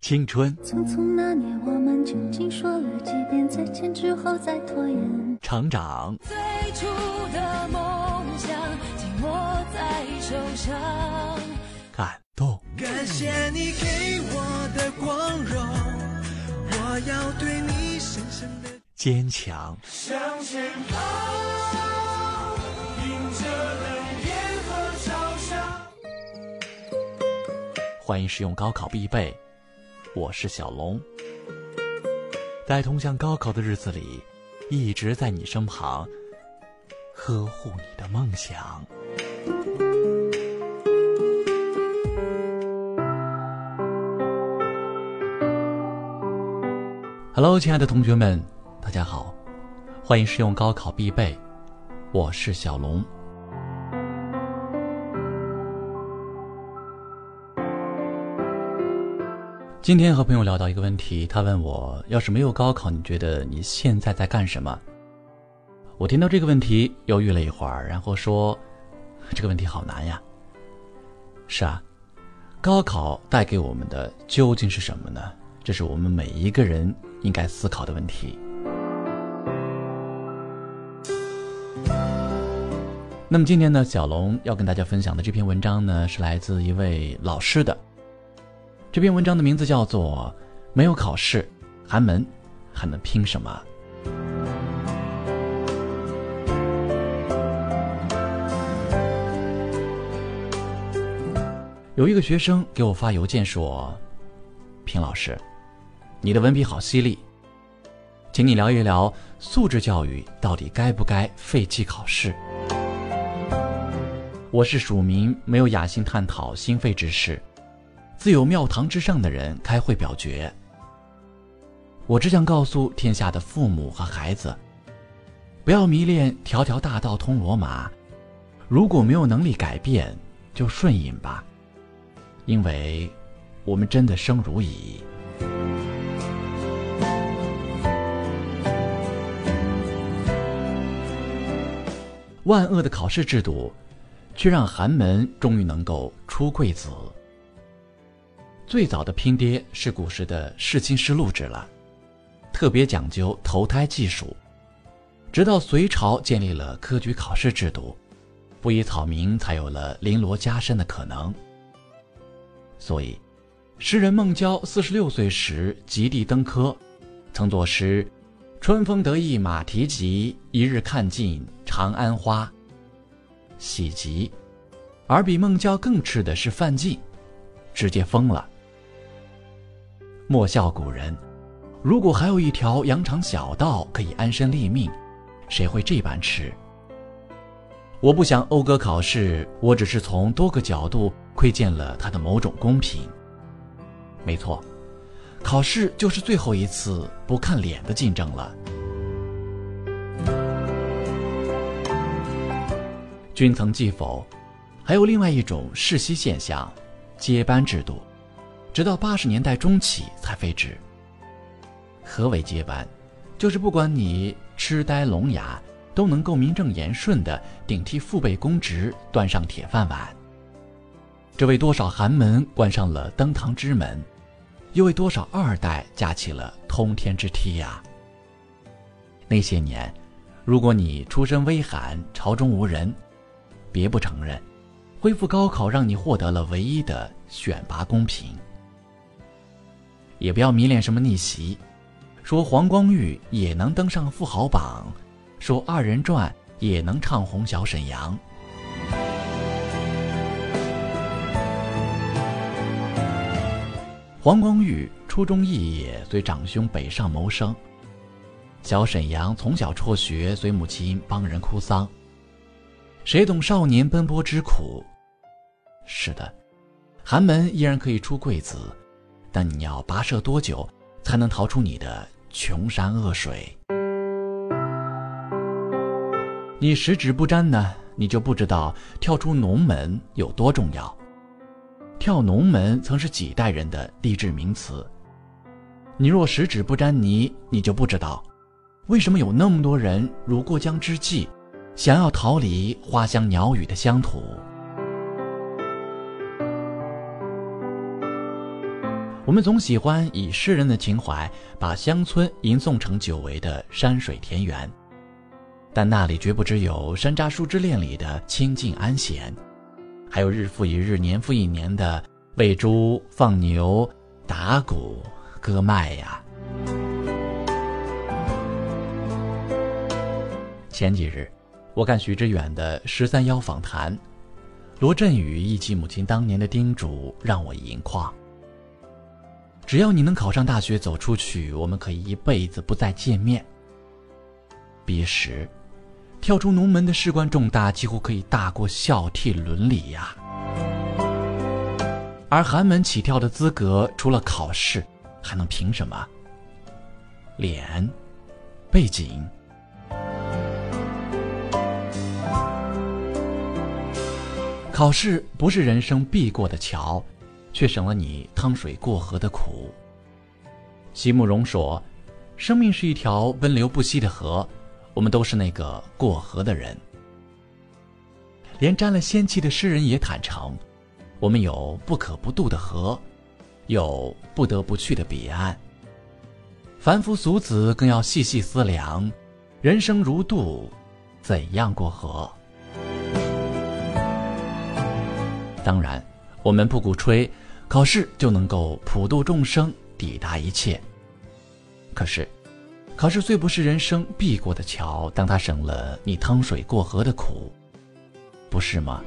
青春，匆匆那年，我们究竟说了几遍再见之后再拖延？成长，最初的梦想紧握在手上。感动，感谢你给我的光荣，我要对你深深的坚强，向前跑，迎着冷眼和嘲笑。欢迎使用高考必备。我是小龙，在通向高考的日子里，一直在你身旁，呵护你的梦想。Hello，亲爱的同学们，大家好，欢迎使用高考必备。我是小龙。今天和朋友聊到一个问题，他问我：要是没有高考，你觉得你现在在干什么？我听到这个问题，犹豫了一会儿，然后说：这个问题好难呀。是啊，高考带给我们的究竟是什么呢？这是我们每一个人应该思考的问题。那么今天呢，小龙要跟大家分享的这篇文章呢，是来自一位老师的。这篇文章的名字叫做《没有考试，寒门还能拼什么》。有一个学生给我发邮件说：“平老师，你的文笔好犀利，请你聊一聊素质教育到底该不该废弃考试？”我是署名，没有雅兴探讨心肺之事。自有庙堂之上的人开会表决。我只想告诉天下的父母和孩子，不要迷恋条条大道通罗马，如果没有能力改变，就顺应吧，因为我们真的生如蚁。万恶的考试制度，却让寒门终于能够出贵子。最早的拼爹是古时的世卿师录制了，特别讲究投胎技术。直到隋朝建立了科举考试制度，不以草民才有了绫罗加身的可能。所以，诗人孟郊四十六岁时及第登科，曾作诗：“春风得意马蹄疾，一日看尽长安花。”喜极。而比孟郊更痴的是范进，直接疯了。莫笑古人，如果还有一条羊肠小道可以安身立命，谁会这般痴？我不想讴歌考试，我只是从多个角度窥见了它的某种公平。没错，考试就是最后一次不看脸的竞争了。君曾记否？还有另外一种世袭现象，接班制度。直到八十年代中期才废止。何为接班？就是不管你痴呆聋哑，都能够名正言顺地顶替父辈公职，端上铁饭碗。这为多少寒门关上了登堂之门，又为多少二代架起了通天之梯呀！那些年，如果你出身微寒，朝中无人，别不承认，恢复高考让你获得了唯一的选拔公平。也不要迷恋什么逆袭，说黄光裕也能登上富豪榜，说二人转也能唱红小沈阳。黄光裕初中肄业，随长兄北上谋生；小沈阳从小辍学，随母亲帮人哭丧。谁懂少年奔波之苦？是的，寒门依然可以出贵子。但你要跋涉多久，才能逃出你的穷山恶水？你十指不沾呢，你就不知道跳出农门有多重要。跳农门曾是几代人的励志名词。你若十指不沾泥，你就不知道，为什么有那么多人如过江之鲫，想要逃离花香鸟语的乡土。我们总喜欢以诗人的情怀，把乡村吟诵成久违的山水田园，但那里绝不只有《山楂树之恋》里的清静安闲，还有日复一日、年复一年的喂猪、放牛、打鼓、割麦呀。前几日，我看徐志远的《十三邀》访谈，罗振宇忆起母亲当年的叮嘱，让我盈眶。只要你能考上大学，走出去，我们可以一辈子不再见面。彼时，跳出农门的事关重大，几乎可以大过孝悌伦理呀。而寒门起跳的资格，除了考试，还能凭什么？脸，背景。考试不是人生必过的桥。却省了你趟水过河的苦。席慕容说：“生命是一条奔流不息的河，我们都是那个过河的人。”连沾了仙气的诗人也坦诚：“我们有不可不渡的河，有不得不去的彼岸。”凡夫俗子更要细细思量：人生如渡，怎样过河？当然。我们不鼓吹考试就能够普度众生、抵达一切。可是，考试虽不是人生必过的桥，但它省了你趟水过河的苦，不是吗？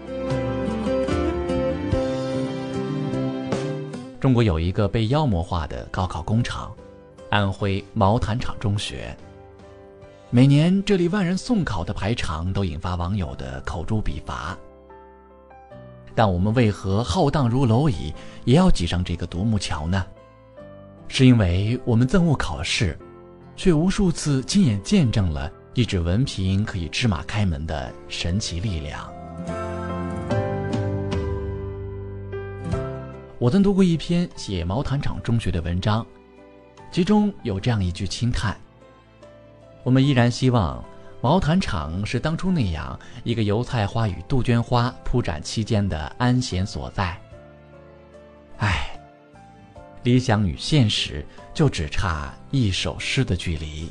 中国有一个被妖魔化的高考工厂——安徽毛坦厂中学。每年这里万人送考的排场都引发网友的口诛笔伐。但我们为何浩荡如蝼蚁，也要挤上这个独木桥呢？是因为我们憎恶考试，却无数次亲眼见证了一纸文凭可以芝麻开门的神奇力量。我曾读过一篇写毛坦厂中学的文章，其中有这样一句轻叹：我们依然希望。毛毯厂是当初那样一个油菜花与杜鹃花铺展期间的安闲所在。唉，理想与现实就只差一首诗的距离。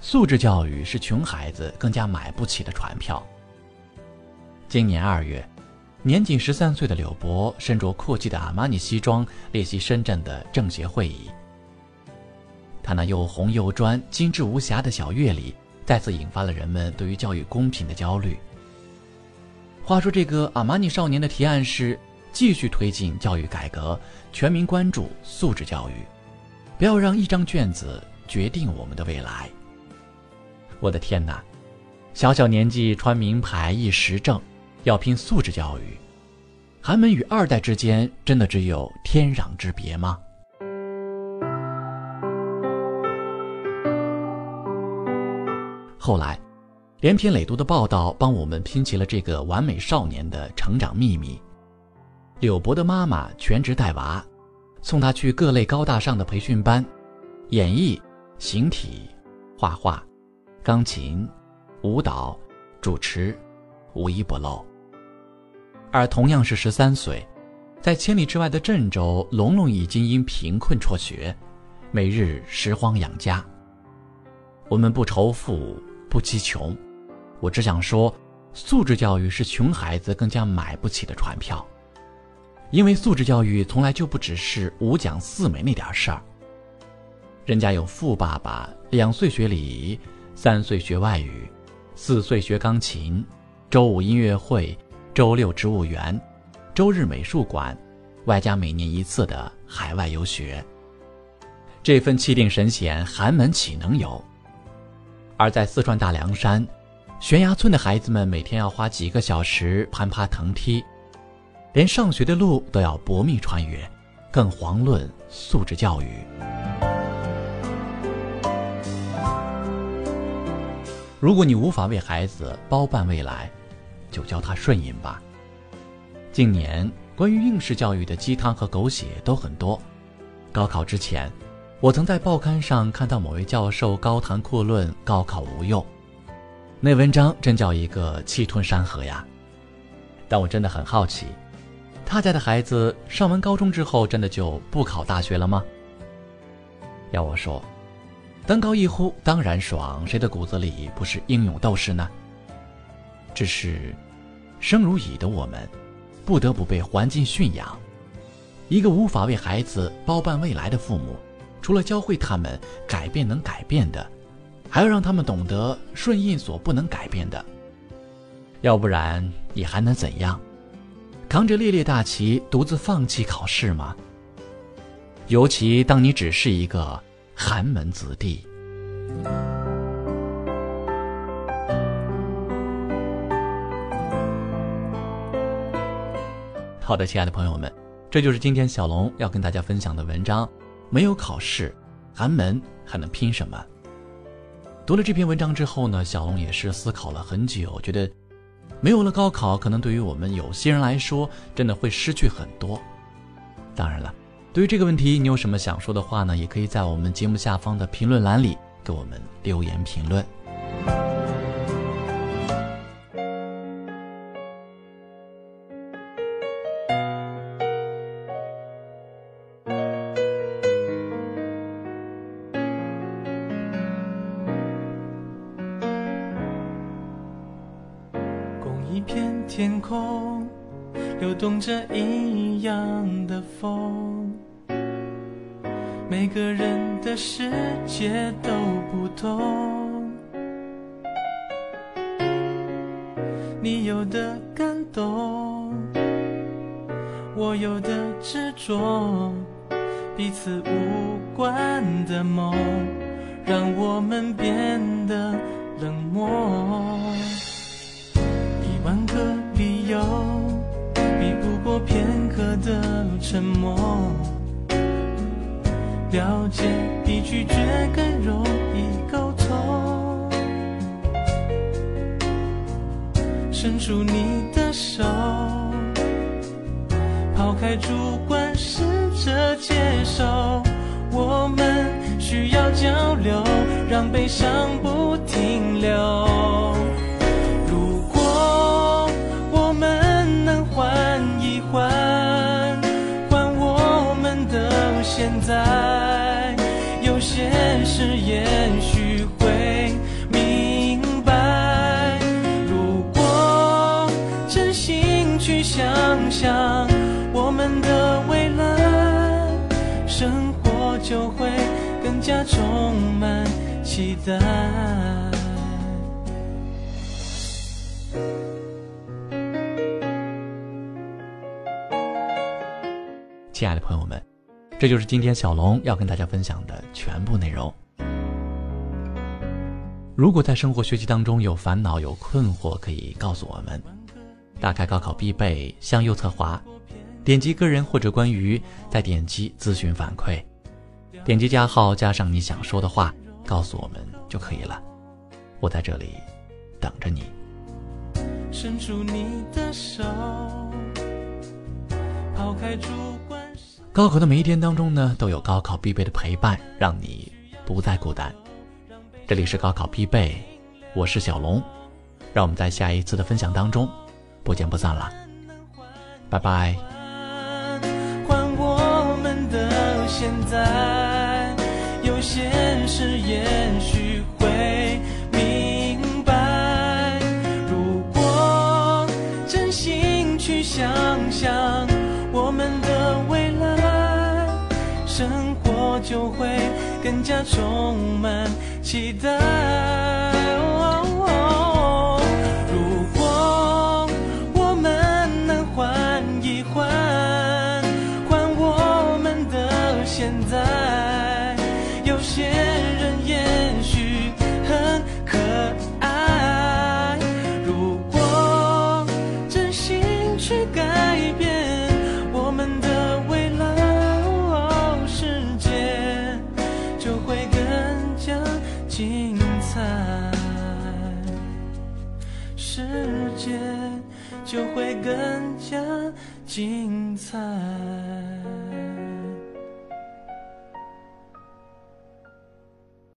素质教育是穷孩子更加买不起的船票。今年二月，年仅十三岁的柳博身着阔气的阿玛尼西装列席深圳的政协会议。他那又红又专、精致无瑕的小乐理，再次引发了人们对于教育公平的焦虑。话说，这个阿玛尼少年的提案是继续推进教育改革，全民关注素质教育，不要让一张卷子决定我们的未来。我的天哪，小小年纪穿名牌一时正，要拼素质教育，寒门与二代之间真的只有天壤之别吗？后来，连篇累牍的报道帮我们拼齐了这个完美少年的成长秘密。柳博的妈妈全职带娃，送他去各类高大上的培训班，演艺、形体、画画、钢琴、舞蹈、主持，无一不漏。而同样是十三岁，在千里之外的郑州，龙龙已经因贫困辍学，每日拾荒养家。我们不仇富。不积穷，我只想说，素质教育是穷孩子更加买不起的船票，因为素质教育从来就不只是五讲四美那点事儿。人家有富爸爸，两岁学礼仪，三岁学外语，四岁学钢琴，周五音乐会，周六植物园，周日美术馆，外加每年一次的海外游学。这份气定神闲，寒门岂能有？而在四川大凉山，悬崖村的孩子们每天要花几个小时攀爬藤梯，连上学的路都要搏命穿越，更遑论素质教育。如果你无法为孩子包办未来，就教他顺应吧。近年关于应试教育的鸡汤和狗血都很多，高考之前。我曾在报刊上看到某位教授高谈阔论高考无用，那文章真叫一个气吞山河呀！但我真的很好奇，他家的孩子上完高中之后，真的就不考大学了吗？要我说，登高一呼当然爽，谁的骨子里不是英勇斗士呢？只是，生如蚁的我们，不得不被环境驯养。一个无法为孩子包办未来的父母，除了教会他们改变能改变的，还要让他们懂得顺应所不能改变的。要不然，你还能怎样？扛着烈烈大旗，独自放弃考试吗？尤其当你只是一个寒门子弟。好的，亲爱的朋友们，这就是今天小龙要跟大家分享的文章。没有考试，寒门还能拼什么？读了这篇文章之后呢，小龙也是思考了很久，觉得没有了高考，可能对于我们有些人来说，真的会失去很多。当然了，对于这个问题，你有什么想说的话呢？也可以在我们节目下方的评论栏里给我们留言评论。着一样的风。每个人的世界都不同。你有的感动，我有的执着，彼此无关的梦，让我们变得冷漠。一万个，片刻的沉默。了解比拒绝更容易沟通。伸出你的手，抛开主观，试着接受。我们需要交流，让悲伤不停留。换换我们的现在有些事也许会明白，如果真心去想想我们的未来，生活就会更加充满期待。亲爱的朋友们。这就是今天小龙要跟大家分享的全部内容。如果在生活学习当中有烦恼、有困惑，可以告诉我们。打开高考必备，向右侧滑，点击个人或者关于，再点击咨询反馈，点击加号加上你想说的话，告诉我们就可以了。我在这里等着你。伸出你的手，抛开主观。高考的每一天当中呢，都有高考必备的陪伴，让你不再孤单。这里是高考必备，我是小龙，让我们在下一次的分享当中不见不散了，拜拜。换我们的现在，有些事也许会明白。如果真心去想想我们的就会更加充满期待。精彩。